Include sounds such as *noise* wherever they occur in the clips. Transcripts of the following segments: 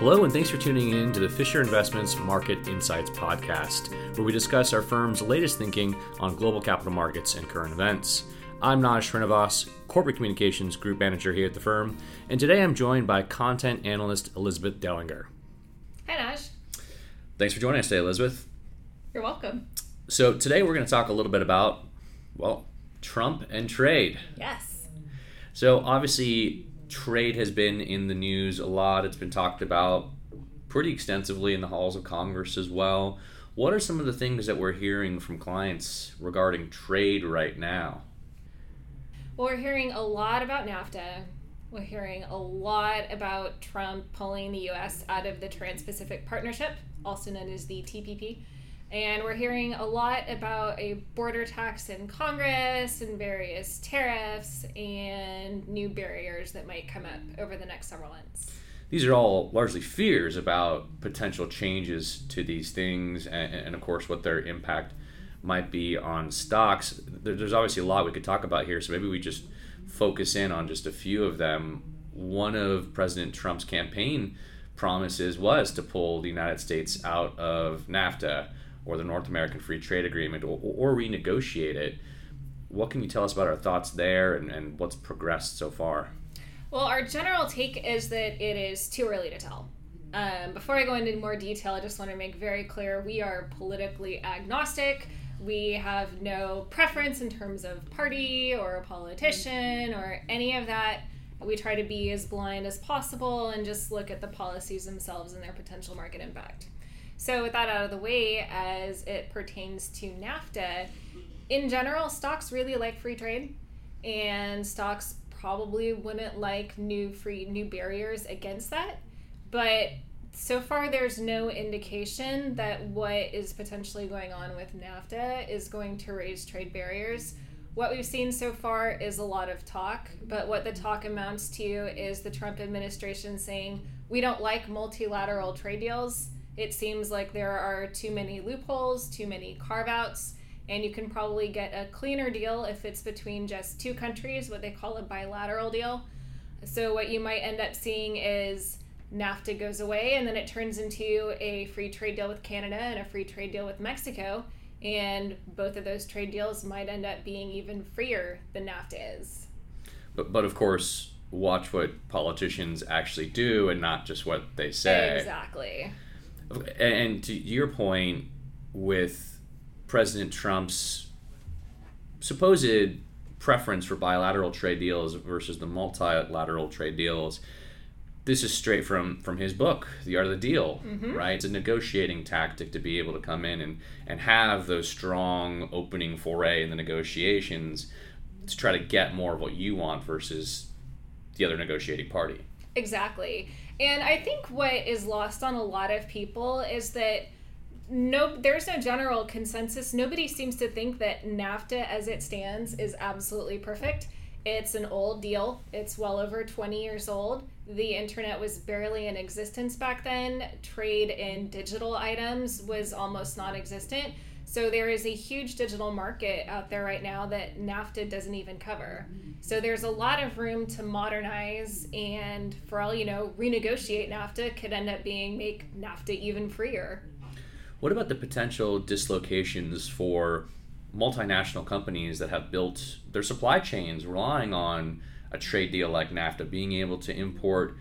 Hello, and thanks for tuning in to the Fisher Investments Market Insights Podcast, where we discuss our firm's latest thinking on global capital markets and current events. I'm Naj Srinivas, Corporate Communications Group Manager here at the firm, and today I'm joined by content analyst Elizabeth Dellinger. Hi, Naj. Thanks for joining us today, Elizabeth. You're welcome. So, today we're going to talk a little bit about, well, Trump and trade. Yes. So, obviously, trade has been in the news a lot. It's been talked about pretty extensively in the halls of Congress as well. What are some of the things that we're hearing from clients regarding trade right now? Well, we're hearing a lot about NAFTA. We're hearing a lot about Trump pulling the U.S. out of the Trans Pacific Partnership, also known as the TPP. And we're hearing a lot about a border tax in Congress and various tariffs and new barriers that might come up over the next several months. These are all largely fears about potential changes to these things and, and of course, what their impact might be on stocks. There's obviously a lot we could talk about here, so maybe we just focus in on just a few of them. One of President Trump's campaign promises was to pull the United States out of NAFTA or the North American Free Trade Agreement or, or renegotiate it. What can you tell us about our thoughts there and, and what's progressed so far? Well, our general take is that it is too early to tell. Um, before I go into more detail, I just want to make very clear we are politically agnostic. We have no preference in terms of party or politician or any of that. We try to be as blind as possible and just look at the policies themselves and their potential market impact. So, with that out of the way, as it pertains to NAFTA, in general, stocks really like free trade, and stocks probably wouldn't like new free new barriers against that. But so far, there's no indication that what is potentially going on with NAFTA is going to raise trade barriers. What we've seen so far is a lot of talk, but what the talk amounts to is the Trump administration saying, we don't like multilateral trade deals it seems like there are too many loopholes, too many carve outs, and you can probably get a cleaner deal if it's between just two countries, what they call a bilateral deal. So, what you might end up seeing is NAFTA goes away and then it turns into a free trade deal with Canada and a free trade deal with Mexico. And both of those trade deals might end up being even freer than NAFTA is. But, but of course, watch what politicians actually do and not just what they say. Exactly. And to your point with President Trump's supposed preference for bilateral trade deals versus the multilateral trade deals, this is straight from from his book, The Art of the Deal, mm-hmm. right? It's a negotiating tactic to be able to come in and and have those strong opening foray in the negotiations to try to get more of what you want versus the other negotiating party. Exactly. And I think what is lost on a lot of people is that no there's no general consensus. Nobody seems to think that NAFTA as it stands is absolutely perfect. It's an old deal. It's well over 20 years old. The internet was barely in existence back then. Trade in digital items was almost non existent. So there is a huge digital market out there right now that NAFTA doesn't even cover. So there's a lot of room to modernize and for all you know, renegotiate NAFTA could end up being make NAFTA even freer. What about the potential dislocations for multinational companies that have built their supply chains relying on a trade deal like NAFTA, being able to import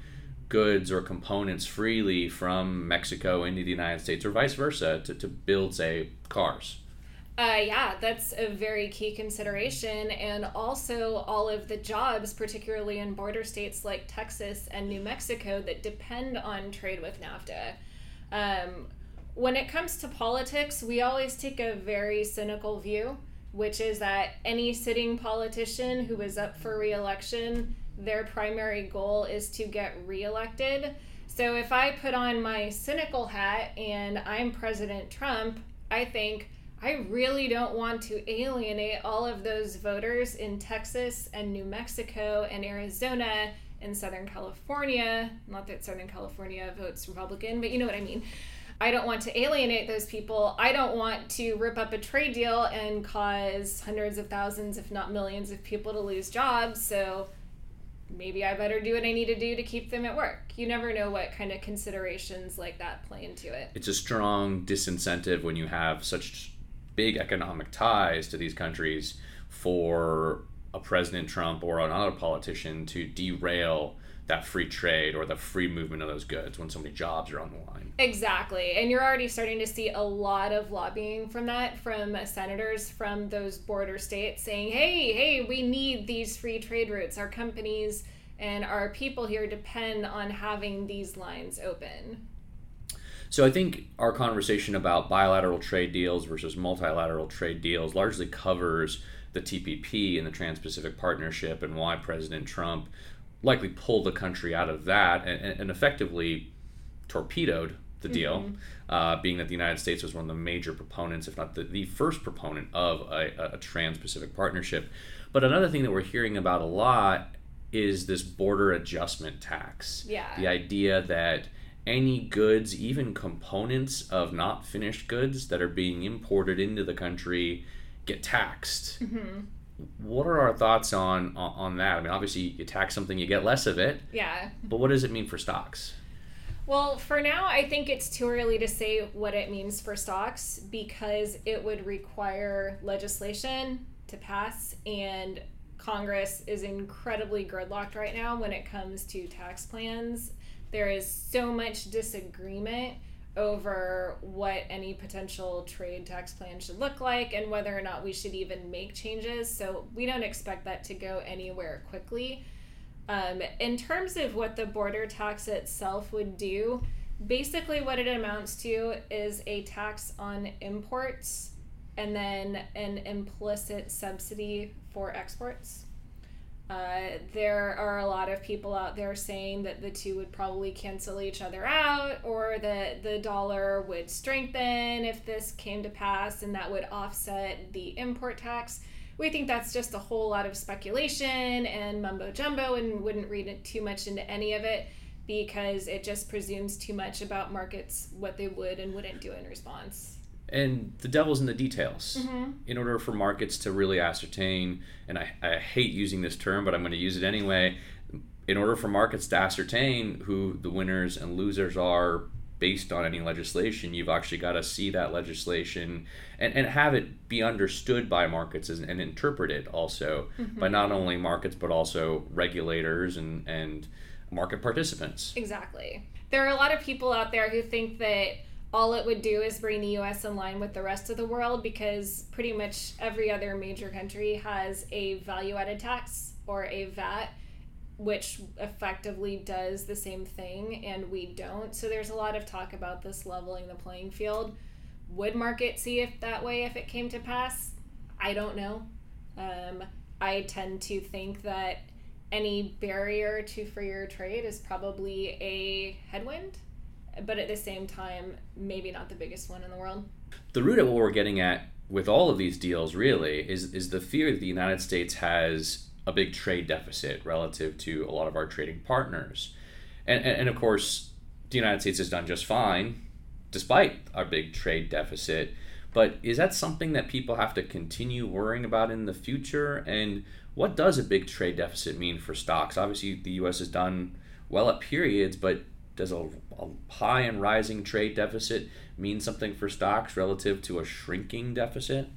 goods or components freely from Mexico into the United States or vice versa to, to build, say, cars? Uh, yeah, that's a very key consideration. And also, all of the jobs, particularly in border states like Texas and New Mexico, that depend on trade with NAFTA. Um, when it comes to politics, we always take a very cynical view, which is that any sitting politician who is up for reelection their primary goal is to get reelected. So if I put on my cynical hat and I'm President Trump, I think I really don't want to alienate all of those voters in Texas and New Mexico and Arizona and Southern California. Not that Southern California votes Republican, but you know what I mean. I don't want to alienate those people. I don't want to rip up a trade deal and cause hundreds of thousands, if not millions, of people to lose jobs. So maybe I better do what I need to do to keep them at work. You never know what kind of considerations like that play into it. It's a strong disincentive when you have such big economic ties to these countries for a President Trump or another politician to derail that free trade or the free movement of those goods when so many jobs are on the line. Exactly. And you're already starting to see a lot of lobbying from that from senators from those border states saying, hey, hey, we need these free trade routes. Our companies and our people here depend on having these lines open. So I think our conversation about bilateral trade deals versus multilateral trade deals largely covers the TPP and the Trans Pacific Partnership and why President Trump likely pulled the country out of that and, and effectively torpedoed the deal, mm-hmm. uh, being that the United States was one of the major proponents, if not the, the first proponent, of a, a Trans Pacific Partnership. But another thing that we're hearing about a lot is this border adjustment tax. Yeah. The idea that any goods, even components of not finished goods that are being imported into the country, get taxed. Mm-hmm. What are our thoughts on, on that? I mean, obviously, you tax something, you get less of it. Yeah. But what does it mean for stocks? Well, for now, I think it's too early to say what it means for stocks because it would require legislation to pass, and Congress is incredibly gridlocked right now when it comes to tax plans. There is so much disagreement over what any potential trade tax plan should look like and whether or not we should even make changes. So we don't expect that to go anywhere quickly. Um, in terms of what the border tax itself would do, basically what it amounts to is a tax on imports and then an implicit subsidy for exports. Uh, there are a lot of people out there saying that the two would probably cancel each other out or that the dollar would strengthen if this came to pass and that would offset the import tax. We think that's just a whole lot of speculation and mumbo jumbo and wouldn't read too much into any of it because it just presumes too much about markets, what they would and wouldn't do in response and the devil's in the details. Mm-hmm. In order for markets to really ascertain, and I, I hate using this term, but I'm going to use it anyway. In order for markets to ascertain who the winners and losers are based on any legislation, you've actually got to see that legislation and, and have it be understood by markets and, and interpreted also mm-hmm. by not only markets but also regulators and, and market participants. Exactly. There are a lot of people out there who think that all it would do is bring the US in line with the rest of the world because pretty much every other major country has a value added tax or a VAT, which effectively does the same thing, and we don't. So there's a lot of talk about this leveling the playing field. Would market see it that way if it came to pass? I don't know. Um, I tend to think that any barrier to freer trade is probably a headwind but at the same time, maybe not the biggest one in the world. The root of what we're getting at with all of these deals really is is the fear that the United States has a big trade deficit relative to a lot of our trading partners. And, and, and of course, the United States has done just fine despite our big trade deficit. But is that something that people have to continue worrying about in the future? And what does a big trade deficit mean for stocks? Obviously, the U.S. has done well at periods, but does a, a high and rising trade deficit mean something for stocks relative to a shrinking deficit?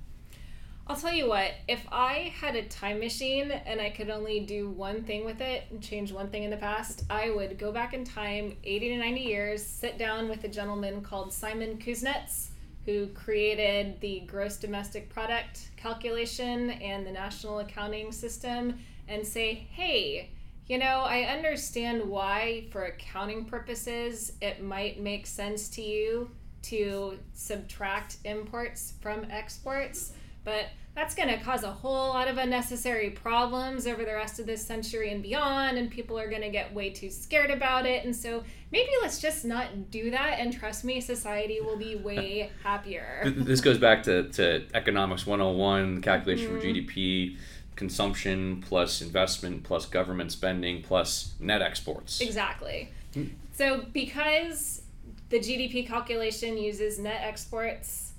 I'll tell you what, if I had a time machine and I could only do one thing with it and change one thing in the past, I would go back in time 80 to 90 years, sit down with a gentleman called Simon Kuznets, who created the gross domestic product calculation and the national accounting system, and say, hey, you know, I understand why, for accounting purposes, it might make sense to you to subtract imports from exports, but that's going to cause a whole lot of unnecessary problems over the rest of this century and beyond, and people are going to get way too scared about it. And so maybe let's just not do that, and trust me, society will be way happier. This goes back to, to Economics 101, calculation mm-hmm. for GDP consumption plus investment plus government spending plus net exports. Exactly. Hmm. So because the GDP calculation uses net exports,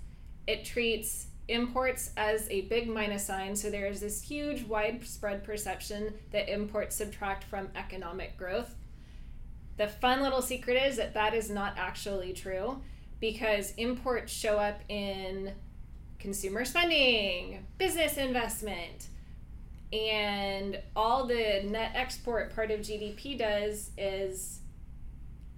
it treats imports as a big minus sign. So there is this huge widespread perception that imports subtract from economic growth. The fun little secret is that that is not actually true because imports show up in consumer spending, business investment, and all the net export part of GDP does is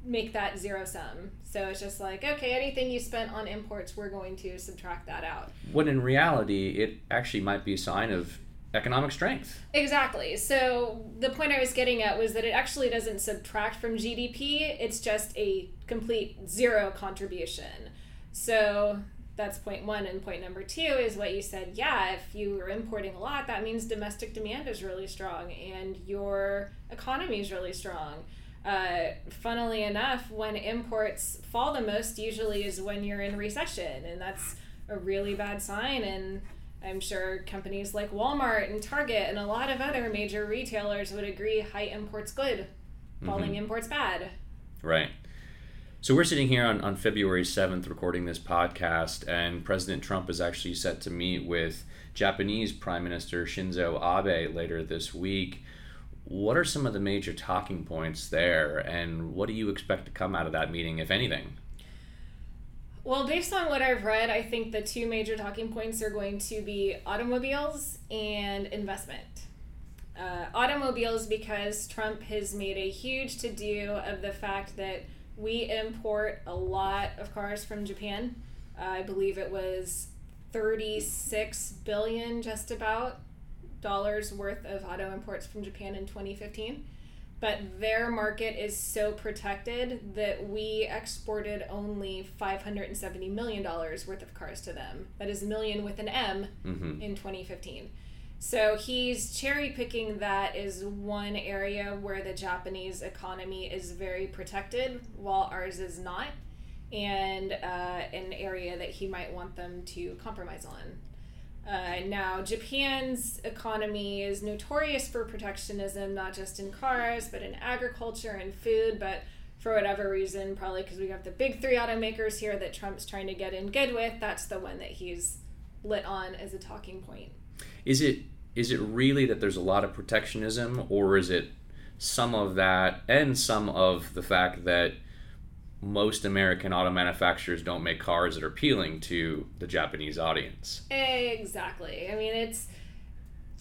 make that zero sum. So it's just like, okay, anything you spent on imports, we're going to subtract that out. When in reality, it actually might be a sign of economic strength. Exactly. So the point I was getting at was that it actually doesn't subtract from GDP, it's just a complete zero contribution. So that's point one. And point number two is what you said. Yeah, if you are importing a lot, that means domestic demand is really strong and your economy is really strong. Uh, funnily enough, when imports fall the most, usually is when you're in recession, and that's a really bad sign. And I'm sure companies like Walmart and Target and a lot of other major retailers would agree high imports good, falling mm-hmm. imports bad. Right. So we're sitting here on, on February 7th recording this podcast, and President Trump is actually set to meet with Japanese Prime Minister Shinzo Abe later this week. What are some of the major talking points there, and what do you expect to come out of that meeting, if anything? Well, based on what I've read, I think the two major talking points are going to be automobiles and investment. Uh, automobiles, because Trump has made a huge to do of the fact that we import a lot of cars from Japan. Uh, I believe it was 36 billion, just about, dollars worth of auto imports from Japan in 2015. But their market is so protected that we exported only $570 million worth of cars to them. That is million with an M mm-hmm. in 2015. So he's cherry picking that is one area where the Japanese economy is very protected, while ours is not, and uh, an area that he might want them to compromise on. Uh, now, Japan's economy is notorious for protectionism, not just in cars, but in agriculture and food. But for whatever reason, probably because we have the big three automakers here that Trump's trying to get in good with, that's the one that he's lit on as a talking point. Is it is it really that there's a lot of protectionism, or is it some of that and some of the fact that most American auto manufacturers don't make cars that are appealing to the Japanese audience. Exactly. I mean, it's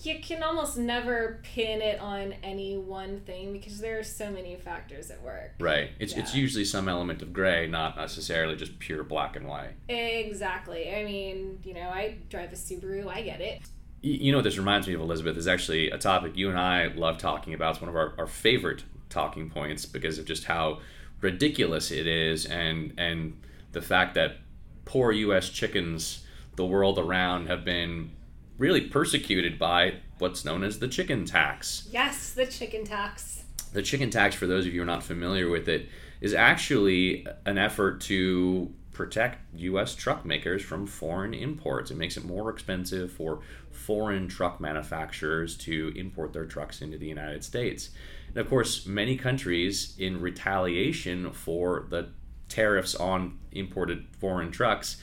you can almost never pin it on any one thing because there are so many factors at work. Right. It's yeah. it's usually some element of gray, not necessarily just pure black and white. Exactly. I mean, you know, I drive a Subaru. I get it. You know what this reminds me of, Elizabeth, is actually a topic you and I love talking about. It's one of our, our favorite talking points because of just how ridiculous it is and and the fact that poor US chickens the world around have been really persecuted by what's known as the chicken tax. Yes, the chicken tax. The chicken tax for those of you who are not familiar with it is actually an effort to protect US truck makers from foreign imports. It makes it more expensive for foreign truck manufacturers to import their trucks into the United States. And of course, many countries, in retaliation for the tariffs on imported foreign trucks,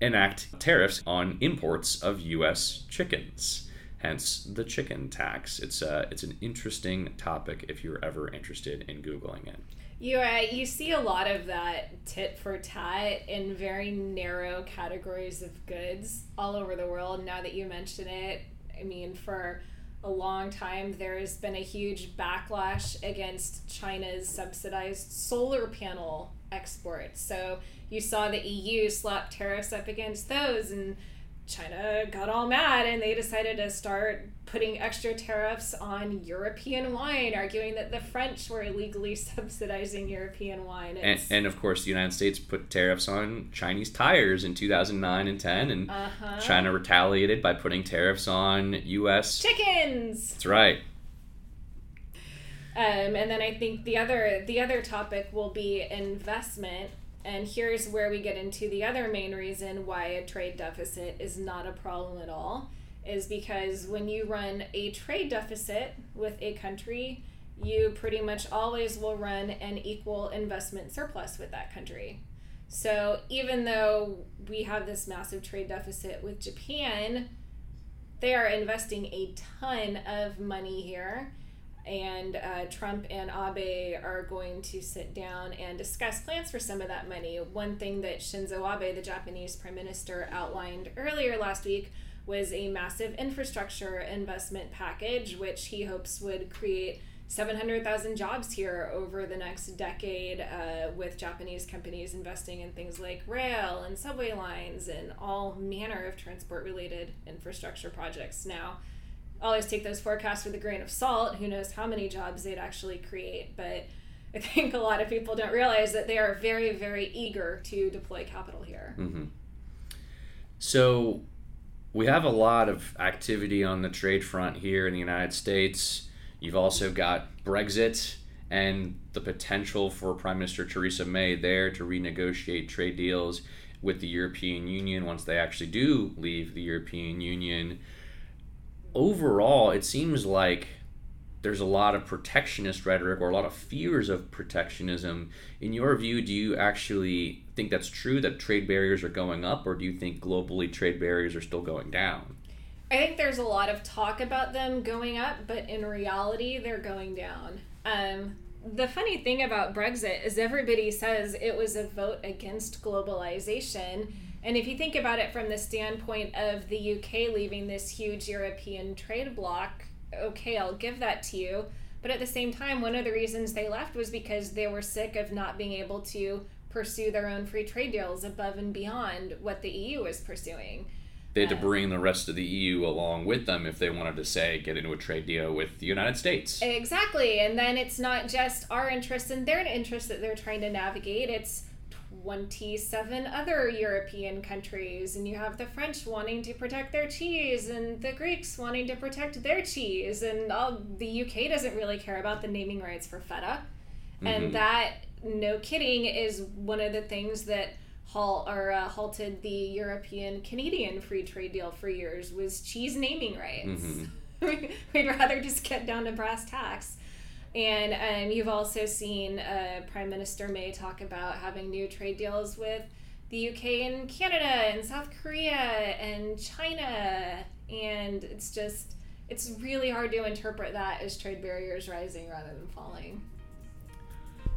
enact tariffs on imports of U.S. chickens. Hence the chicken tax. It's a, uh, it's an interesting topic if you're ever interested in googling it. You uh, you see a lot of that tit for tat in very narrow categories of goods all over the world. Now that you mention it, I mean for a long time, there has been a huge backlash against China's subsidized solar panel exports. So you saw the EU slap tariffs up against those, and China got all mad and they decided to start putting extra tariffs on European wine, arguing that the French were illegally *laughs* subsidizing European wine. And, and, of course, the United States put tariffs on Chinese tires in 2009 and 10, and uh-huh. China retaliated by putting tariffs on U.S. chickens. That's right. Um, and then I think the other the other topic will be investment and here's where we get into the other main reason why a trade deficit is not a problem at all is because when you run a trade deficit with a country, you pretty much always will run an equal investment surplus with that country. So even though we have this massive trade deficit with Japan, they are investing a ton of money here. And uh, Trump and Abe are going to sit down and discuss plans for some of that money. One thing that Shinzo Abe, the Japanese prime minister, outlined earlier last week was a massive infrastructure investment package, which he hopes would create 700,000 jobs here over the next decade uh, with Japanese companies investing in things like rail and subway lines and all manner of transport related infrastructure projects. Now, always take those forecasts with a grain of salt. Who knows how many jobs they'd actually create, but I *laughs* think a lot of people don't realize that they are very, very eager to deploy capital here. Mm-hmm. So, we have a lot of activity on the trade front here in the United States You've also got Brexit and the potential for Prime Minister Theresa May there to renegotiate trade deals with the European Union once they actually do leave the European Union. Overall, it seems like there's a lot of protectionist rhetoric or a lot of fears of protectionism. In your view, do you actually think that's true that trade barriers are going up, or do you think globally trade barriers are still going down? I think there's a lot of talk about them going up, but in reality, they're going down. Um, the funny thing about Brexit is everybody says it was a vote against globalization. And if you think about it from the standpoint of the UK leaving this huge European trade bloc, okay, I'll give that to you. But at the same time, one of the reasons they left was because they were sick of not being able to pursue their own free trade deals above and beyond what the EU was pursuing they had to uh, bring the rest of the EU along with them if they wanted to say get into a trade deal with the United States. Exactly. And then it's not just our interests and their interests that they're trying to navigate. It's 27 other European countries and you have the French wanting to protect their cheese and the Greeks wanting to protect their cheese and all the UK doesn't really care about the naming rights for feta. Mm-hmm. And that no kidding is one of the things that halt or uh, halted the European Canadian free trade deal for years was cheese naming rights. Mm-hmm. *laughs* We'd rather just get down to brass tacks. And um, you've also seen uh, Prime Minister May talk about having new trade deals with the UK and Canada and South Korea and China. And it's just, it's really hard to interpret that as trade barriers rising rather than falling.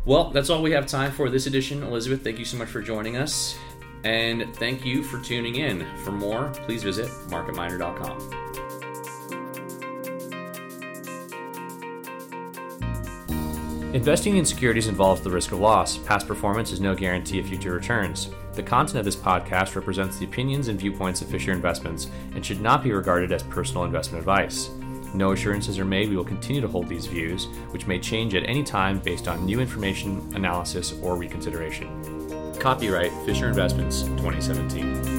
Well, that's all we have time for this edition. Elizabeth, thank you so much for joining us. And thank you for tuning in. For more, please visit marketminder.com. Investing in securities involves the risk of loss. Past performance is no guarantee of future returns. The content of this podcast represents the opinions and viewpoints of Fisher Investments and should not be regarded as personal investment advice. No assurances are made we will continue to hold these views, which may change at any time based on new information, analysis, or reconsideration. Copyright Fisher Investments 2017.